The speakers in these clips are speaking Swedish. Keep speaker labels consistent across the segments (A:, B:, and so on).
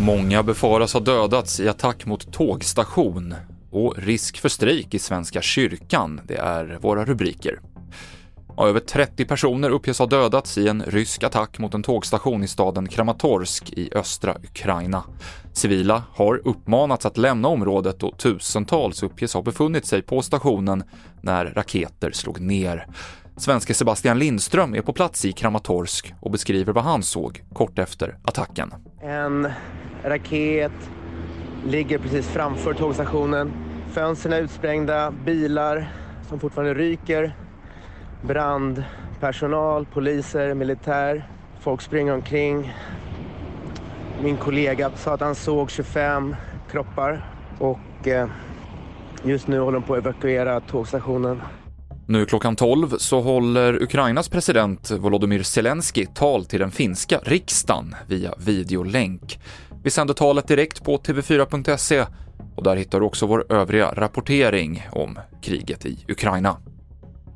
A: Många befaras ha dödats i attack mot tågstation och risk för strejk i Svenska kyrkan, det är våra rubriker. över 30 personer uppges ha dödats i en rysk attack mot en tågstation i staden Kramatorsk i östra Ukraina. Civila har uppmanats att lämna området och tusentals uppges ha befunnit sig på stationen när raketer slog ner. Svenske Sebastian Lindström är på plats i Kramatorsk och beskriver vad han såg kort efter attacken.
B: En raket ligger precis framför tågstationen. Fönstren är utsprängda, bilar som fortfarande ryker, brandpersonal, poliser, militär. Folk springer omkring. Min kollega sa att han såg 25 kroppar och eh, just nu håller de på att evakuera tågstationen.
A: Nu klockan 12 så håller Ukrainas president Volodymyr Zelensky tal till den finska riksdagen via videolänk. Vi sänder talet direkt på tv4.se och där hittar du också vår övriga rapportering om kriget i Ukraina.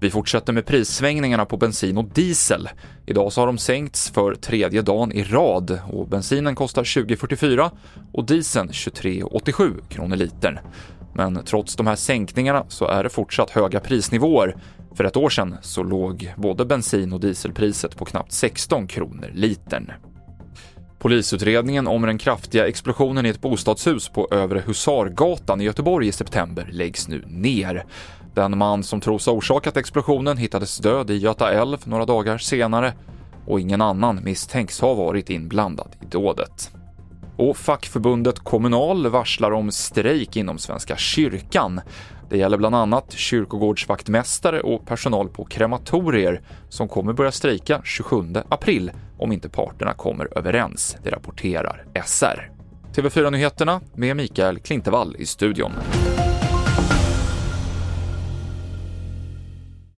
A: Vi fortsätter med prissvängningarna på bensin och diesel. Idag så har de sänkts för tredje dagen i rad och bensinen kostar 20,44 och dieseln 23,87 kronor litern. Men trots de här sänkningarna så är det fortsatt höga prisnivåer. För ett år sedan så låg både bensin och dieselpriset på knappt 16 kronor litern. Polisutredningen om den kraftiga explosionen i ett bostadshus på Övre Husargatan i Göteborg i september läggs nu ner. Den man som tros ha orsakat explosionen hittades död i Göta älv några dagar senare och ingen annan misstänks ha varit inblandad i dådet. Och fackförbundet Kommunal varslar om strejk inom Svenska kyrkan. Det gäller bland annat kyrkogårdsvaktmästare och personal på krematorier som kommer börja strejka 27 april om inte parterna kommer överens, det rapporterar SR. TV4-nyheterna med Mikael Klintevall i studion.